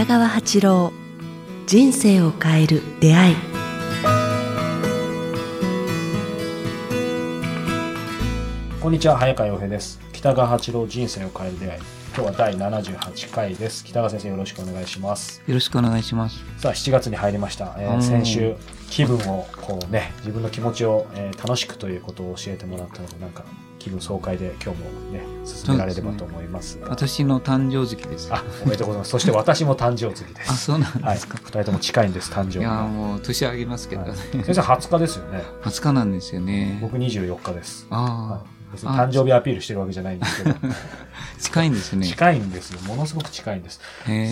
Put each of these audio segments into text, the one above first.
北川八郎人生を変える出会い。こんにちは早川洋平です。北川八郎人生を変える出会い。今日は第78回です。北川先生よろしくお願いします。よろしくお願いします。さあ7月に入りました、えーうん。先週気分をこうね自分の気持ちを、えー楽しくということを教えてもらったのでなんか気分爽快で今日もね進められればと思います。が私の誕生月です。あおめでとうございます。そして私も誕生月であ、すそうなんはいですか。二人とも近いんです誕生日い、や、がもう年上げますけどね。はい。先生20日ですよね。20日なんですよね。僕24日です。あはい別に誕生日アピールしてるわけじゃないんですけどあ、近いんですね。近いんですよ。ものすごく近いんです。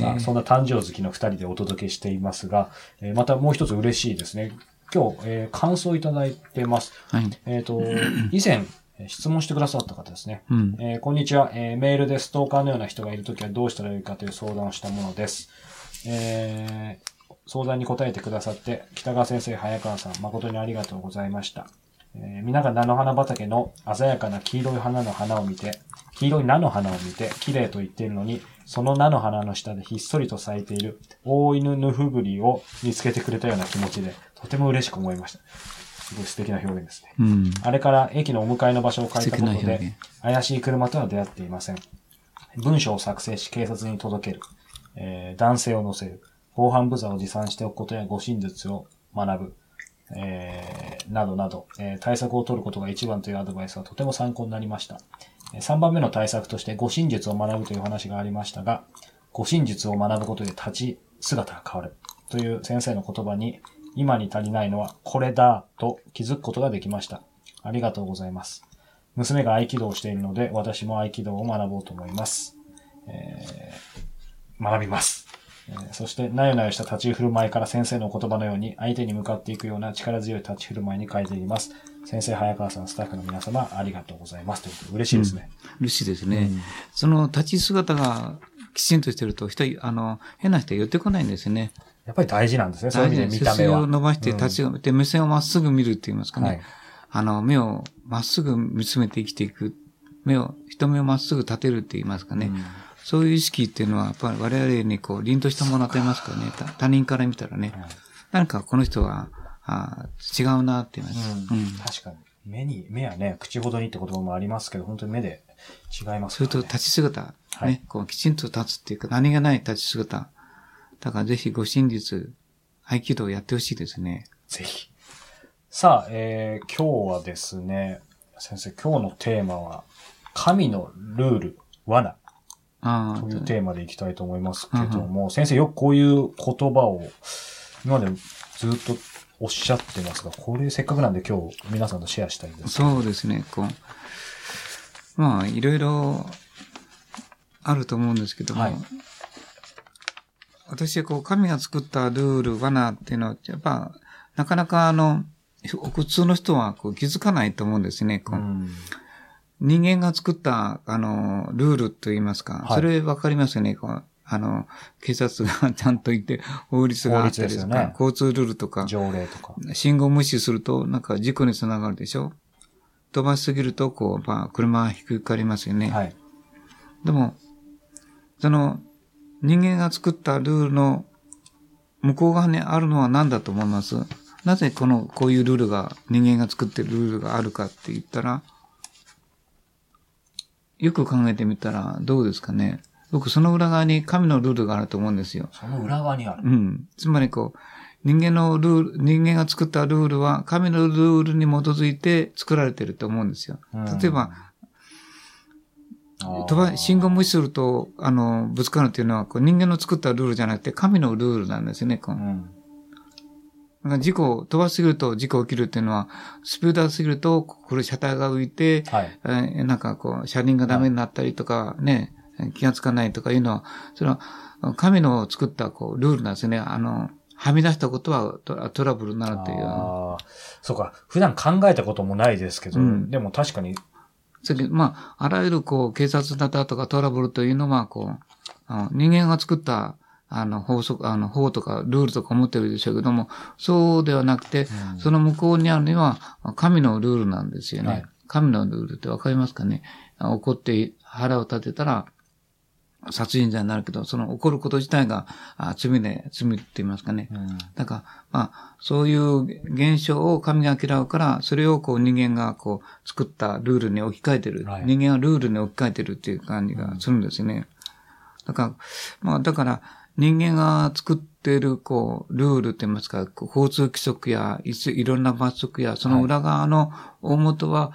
さあ、そんな誕生月の二人でお届けしていますが、えーまたもう一つ嬉しいですね。今日、えー感想いただいてます。はい。えっ、と、以前、えー質問してくださった方ですね。うん。えーこんにちは、えーメールでストーカーのような人がいるときはどうしたらよいかという相談をしたものです。えー相談に答えてくださって、北川先生、早川さん、誠にありがとうございました。えー皆が菜の花畑の鮮やかな黄色い花の花を見て、黄色い菜の花を見て、綺麗と言っているのに、その菜の花の下でひっそりと咲いている大犬ヌフグリを見つけてくれたような気持ちで、とても嬉しく思いました。すごい素敵な表現ですね。うん。あれから駅のお迎えの場所を変えたことで、怪しい車とは出会っていません。文章を作成し警察に届ける。えー男性を乗せる。防犯ブザを持参しておくことや護身術を学ぶ。えーなどなど、えー対策を取ることが一番というアドバイスはとても参考になりました。3番目の対策として護身術を学ぶという話がありましたが、護身術を学ぶことで立ち姿が変わるという先生の言葉に、今に足りないのはこれだと気づくことができました。ありがとうございます。娘が合気道をしているので、私も合気道を学ぼうと思います。えー学びます。えーそして、なよなよした立ち振る舞いから先生のお言葉のように、相手に向かっていくような力強い立ち振る舞いに変えています。先生、早川さん、スタッフの皆様、ありがとうございます。ということで、嬉しいですね。嬉しいですね。うんその立ち姿がきちんとしてると、人、あの、変な人寄ってこないんですよね。やっぱり大事なんですね。そういう意味で見背た目は。筋を伸ばして立ち、で、目線をまっすぐ見るって言いますかね。はいあの、目をまっすぐ見つめて生きていく。目を、人目をまっすぐ立てるって言いますかね。うんそういう意識っていうのは、やっぱり我々にこう、凛としたものを与えますからね。た他人から見たらね。はい何かこの人は、あー違うなって言います。うんうん確かに。目に、目やね、口ほどにって言葉もありますけど、本当に目で違いますからね。それと立ち姿、ね、はいこうきちんと立つっていうか、何がない立ち姿。だからぜひご真実、合気道をやってほしいですね。ぜひ。さあ、えー、今日はですね、先生、今日のテーマは、神のルール、罠あというあ、テーマでいきたいと思いますけども、先生よくこういう言葉を今までずっとおっしゃってますが、これせっかくなんで今日皆さんとシェアしたいです。そうですね。こう、まあ、いろいろあると思うんですけども、はい私はこう、神が作ったルール、罠っていうのは、やっぱ、なかなかあの、普通の人はこう気づかないと思うんですね。こううん。人間が作った、あの、ルールと言いますか、はいそれわかりますよね。こうあの、警察が ちゃんといて、法律があったりとか、ね交通ルールとか、条例とか。信号無視すると、なんか事故につながるでしょ飛ばしすぎると、こう、まあ、車が引っかかりますよね。はい。でも、その、人間が作ったルールの向こう側にあるのは何だと思います？なぜこの、こういうルールが、人間が作ってるルールがあるかって言ったら、よく考えてみたらどうですかね。僕、その裏側に神のルールがあると思うんですよ。その裏側にある。うん。つまりこう、人間のルール、人間が作ったルールは神のルールに基づいて作られてると思うんですよ。うん例えば、飛ば、信号無視すると、あの、ぶつかるっていうのは、こう人間の作ったルールじゃなくて、神のルールなんですよね。こううん。だから事故、飛ばしすぎると事故起きるっていうのは、スピードが過ぎると、これ車体が浮いて、はい。えーなんかこう、車輪がダメになったりとか、ね、気がつかないとかいうのは、それは、神の作ったこう、ルールなんですね。あの、はみ出したことはトトラブルになるという。ああ、そうか。普段考えたこともないですけど、うんでも確かに、それでまあ、あらゆるこう、警察だったとかトラブルというのは、こう、人間が作った、あの、法則、あの、法とかルールとか思ってるでしょうけども、そうではなくて、うんその向こうにあるのは、神のルールなんですよね。はい神のルールってわかりますかね？怒って腹を立てたら、殺人罪になるけど、その起こること自体があ罪で、罪って言いますかね。うん。だから、まあ、そういう現象を神が嫌うから、それをこう人間がこう作ったルールに置き換えてる。はい人間はルールに置き換えてるっていう感じがするんですよね。だから、まあ、だから、人間が作っている、こう、ルールって言いますか、こう交通規則や、いついろんな罰則や、その裏側の大元は、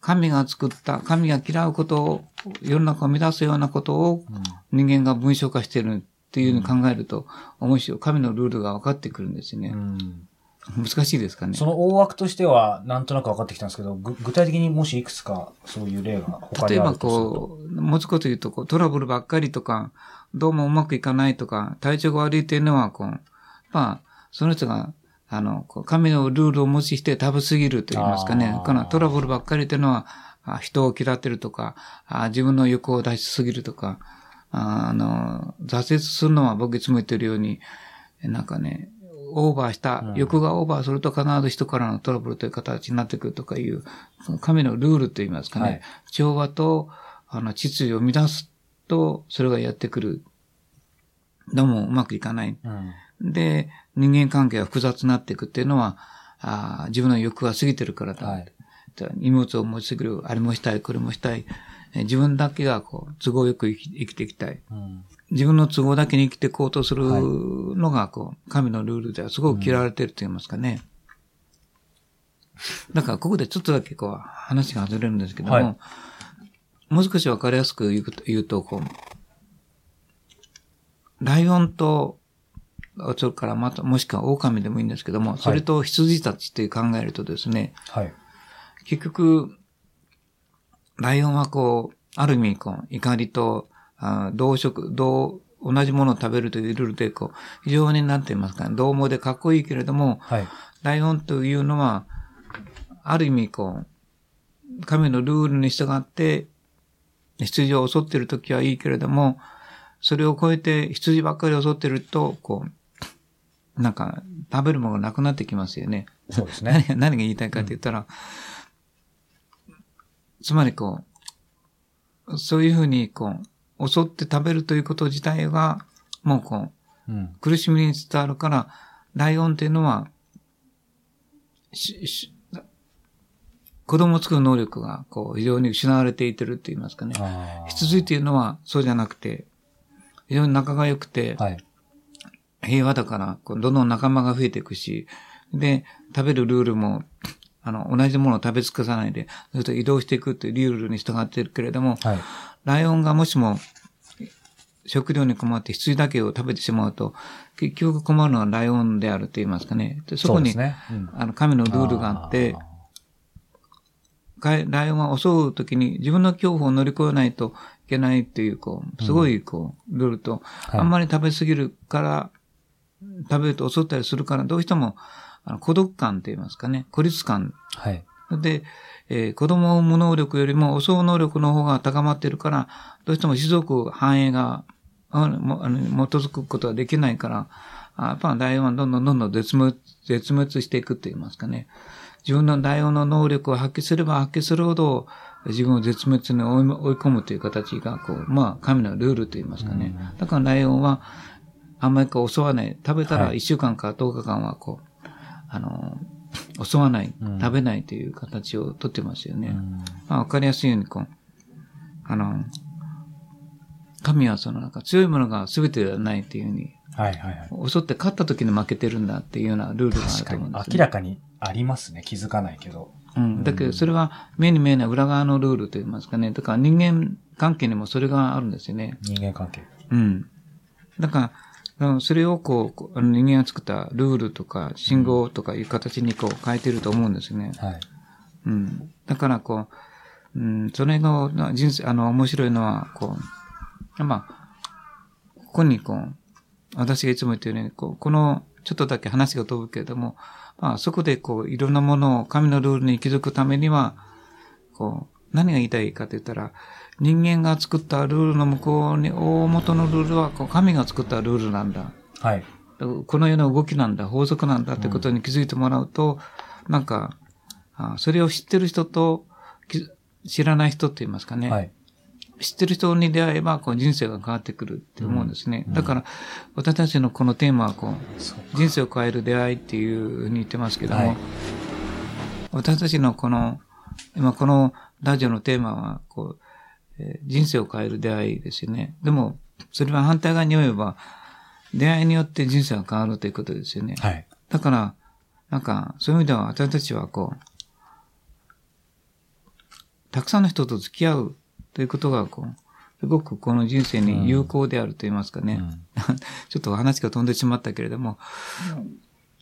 神が作った、神が嫌うことを、世の中を乱すようなことを人間が文章化してるっていうふうに考えると、面白い。神のルールが分かってくるんですよね。うん難しいですかね。その大枠としては、なんとなく分かってきたんですけど、ぐ具体的にもしいくつかそういう例が他例えばにあるとすると。こう、もう少し言うとこう、トラブルばっかりとか、どうもうまくいかないとか、体調が悪いっていうのは、こう、まあ、その人が、あの、神のルールを無視して食べ過ぎると言いますかね。このトラブルばっかりっていうのは、あ人を嫌ってるとか、あ自分の欲を出しすぎるとか、ああの、挫折するのは僕いつも言ってるように、なんかね、オーバーした、うん欲がオーバーすると必ず人からのトラブルという形になってくるとかいう、その神のルールと言いますかね。はい調和と、あの、秩序を乱すと、それがやってくる。どうもうまくいかない。うん。で、人間関係が複雑になっていくっていうのは、あー自分の欲が過ぎてるからだ。はい荷物を持ちすぎる、あれもしたい、これもしたい。え自分だけがこう、都合よく生きていきたい。うん。自分の都合だけに生きていこうとするのが、こう、神のルールではすごく嫌われてると言いますかね。だから、ここでちょっとだけこう、話が外れるんですけども、はいもう少しわかりやすく言うと、言うとこう、ライオンと、それからまた、もしくは狼でもいいんですけども、それと羊たちって考えるとですね、はい。結局、ライオンはこう、ある意味、こう、怒りと、あ同食、同、同じものを食べるというルールで、こう、非常になんて言いますかね、獰猛でかっこいいけれども、はい。ライオンというのは、ある意味、こう、神のルールに従って、羊を襲っているときはいいけれども、それを超えて羊ばっかり襲ってると、こう、なんか、食べるものがなくなってきますよね。そうですね。何が、何が言いたいかって言ったら、つまりこう、そういうふうにこう、襲って食べるということ自体が、もうこう、うん。苦しみに伝わるから、ライオンっていうのは、しし子供を作る能力が、こう、非常に失われていてるって言いますかね。羊っていうのはそうじゃなくて、非常に仲が良くて、はい。平和だから、どんどん仲間が増えていくし、で、食べるルールも、あの、同じものを食べ尽くさないで、ずっと移動していくっていうルールに従っているけれども、はい。ライオンがもしも、食料に困って羊だけを食べてしまうと、結局困るのはライオンであると言いますかね。でそこに、ね。うんあの、神のルールがあって、ライオンは襲うときに自分の恐怖を乗り越えないといけないっていう、こう、すごい、こう、ルールと、いあんまり食べ過ぎるから、食べると襲ったりするから、どうしても、あの孤独感って言いますかね、孤立感。はい。で、えー子供を産む能力よりも襲う能力の方が高まってるから、どうしても種族繁栄が、あのもあの基づくことはできないから、あやっぱライオンはどんどんどんどん絶滅、絶滅していくって言いますかね。自分のライオンの能力を発揮すれば発揮するほど、自分を絶滅に追い追い込むという形が、こう、まあ、神のルールと言いますかね。だからライオンは、あんまりこう襲わない。食べたらはい1週間か10日間はこう、あの、襲わない、うん食べないという形をとってますよね。うんまあ、わかりやすいように、こう、あの、神はそのなんか強いものが全てではないっていうふうに、はいはいはい。襲って勝った時に負けてるんだっていうようなルールがあると思うんです、ね。明らかにありますね。気づかないけど。うん。だけど、それは目に見えない裏側のルールと言いますかね。だから人間関係にもそれがあるんですよね。人間関係。うん。だから、うんそれをこう人間が作ったルールとか信号とかいう形にこう変えてると思うんですね。はい。うん。だからこう、うん、それのな人生、あの、面白いのは、こう、まあ、ここにこう、私がいつも言ってるように、こう、この、ちょっとだけ話が飛ぶけれども、まあ、そこでこう、いろんなものを神のルールに気づくためには、こう、何が言いたいかと言ったら、人間が作ったルールの向こうに、大元のルールは、こう、神が作ったルールなんだ。はい。この世の動きなんだ、法則なんだってことに気づいてもらうと、なんか、あそれを知ってる人とき知らない人って言いますかね。はい。知ってる人に出会えば、こう人生が変わってくるって思うんですね。だから、私たちのこのテーマは、こう人生を変える出会いっていうふうに言ってますけども、はい私たちのこの、今このラジオのテーマは、こう、えー人生を変える出会いですよね。でも、それは反対側に言えば、出会いによって人生が変わるということですよね。はい。だから、なんか、そういう意味では私たちはこう、たくさんの人と付き合うということが、こう、すごくこの人生に有効であると言いますかね。ちょっと話が飛んでしまったけれども、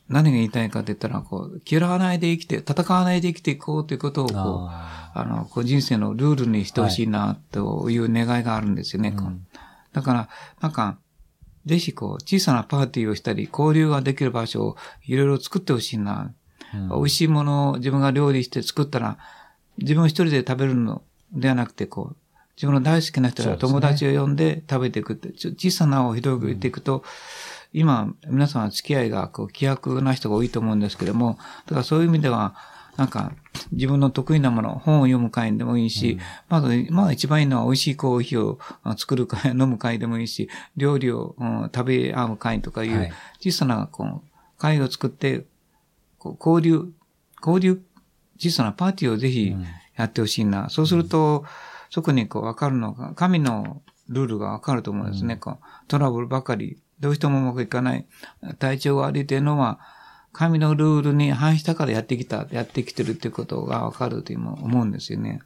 何が言いたいかって言ったら、こう、嫌わないで生きて、戦わないで生きていこうということを、こう、ああの、こう人生のルールにしてほしいな、という願いがあるんですよね。こうだから、なんか、ぜひこう、小さなパーティーをしたり、交流ができる場所をいろいろ作ってほしいな。うん美味しいものを自分が料理して作ったら、自分一人で食べるのではなくて、こう、自分の大好きな人や友達を呼んで食べていくって、ちょ小さなを広く言っていくと、今、皆さんは付き合いが、こう、希薄な人が多いと思うんですけども、だからそういう意味では、なんか、自分の得意なもの、本を読む会でもいいし、まず、まあ一番いいのは美味しいコーヒーをあ作る会、飲む会でもいいし、料理を、うん食べ合う会とかいう、はい。小さな、こう、会を作って、こう交流、交流、小さなパーティーをぜひやってほしいな。そうすると、そこにこう分かるのが、神のルールが分かると思うんですね。こうトラブルばかり、どうしてもうまくいかない、体調が悪いというのは、神のルールに反したからやってきた、やってきてるっていうことが分かるという思うんですよね。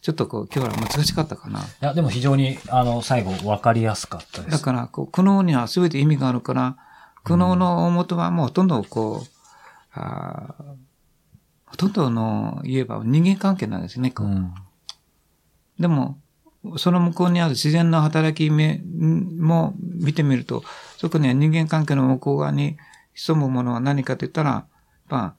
ちょっとこう、今日は難しかったかな。いや、でも非常に、あの、最後、わかりやすかったです。だから、こう、苦悩には全て意味があるから、苦悩の大元はもうほとんどこう、あーほとんどの言えば人間関係なんですね。こううん。でも、その向こうにある自然の働き目も見てみると、そこには人間関係の向こう側に潜むものは何かと言ったら、ま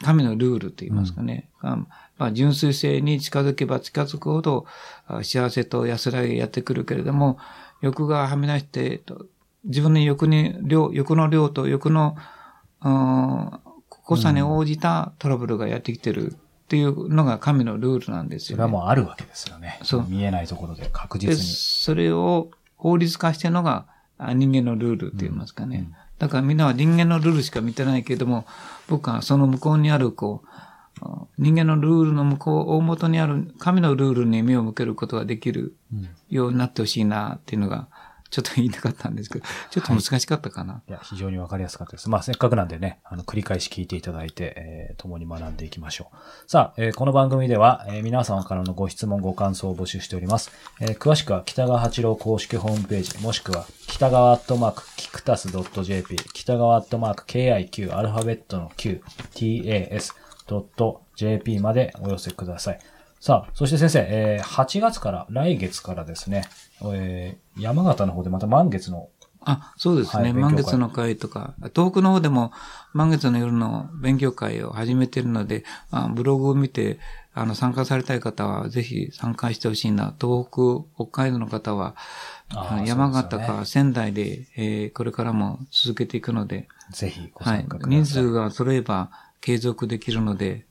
あ、神のルールと言いますかね。あまあ、純粋性に近づけば近づくほど、あ幸せと安らぎがやってくるけれども、欲がはみ出して、と自分の欲に、量、欲の量と欲の、うん濃さに応じたトラブルがやってきてるっていうのが神のルールなんですよね。それはもうあるわけですよね。そう見えないところで確実で、に。それを法律化してるのがあ人間のルールって言いますかね。うんうんだからみんなは人間のルールしか見てないけれども、僕はその向こうにある、こう、あ人間のルールの向こう、大元にある神のルールに目を向けることができるうんようになってほしいなっていうのが、ちょっと言いたかったんですけど、ちょっと難しかったかな？いや、非常にわかりやすかったです。まあ、せっかくなんでね、あの、繰り返し聞いていただいて、えー共に学んでいきましょう。さあ、えーこの番組では、えー皆様からのご質問、ご感想を募集しております。えー詳しくは、北川八郎公式ホームページ、もしくは、北川アットマーク、キクタス .jp、北川アットマーク、KIQ、アルファベットの Q、tas.jp までお寄せください。さあ、そして先生、えー8月から、来月からですね、えー山形の方でまた満月のあ、そうですね。はい満月の会とか、東北の方でも満月の夜の勉強会を始めているので、あブログを見て、あの、参加されたい方は、ぜひ参加してほしいな。東北、北海道の方は、山形か仙台で、えーこれからも続けていくので、ぜひごはい参加くだ。さい。人数が揃えば継続できるので、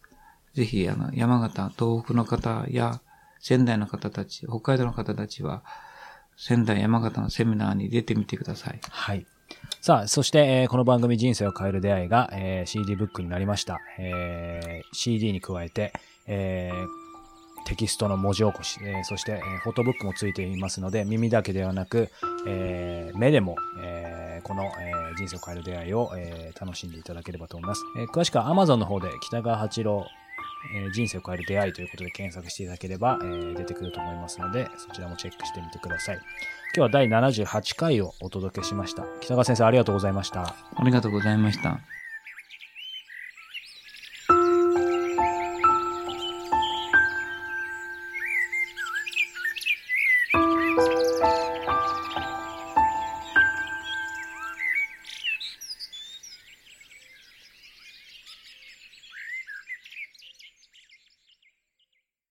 ぜひ、あの、山形、東北の方や仙台の方たち、北海道の方たちは、仙台、山形のセミナーに出てみてください。はい。さあ、そして、えーこの番組人生を変える出会いが、えー CD ブックになりました。えー CD に加えて、えーテキストの文字起こし、えーそして、えーフォトブックもついていますので、耳だけではなく、えー目でも、えーこの、えー人生を変える出会いを、えー楽しんでいただければと思います。えー詳しくは Amazon の方で北川八郎、えー人生を変える出会いということで検索していただければ、えー出てくると思いますので、そちらもチェックしてみてください。今日は第78回をお届けしました。北川先生ありがとうございました。ありがとうございました。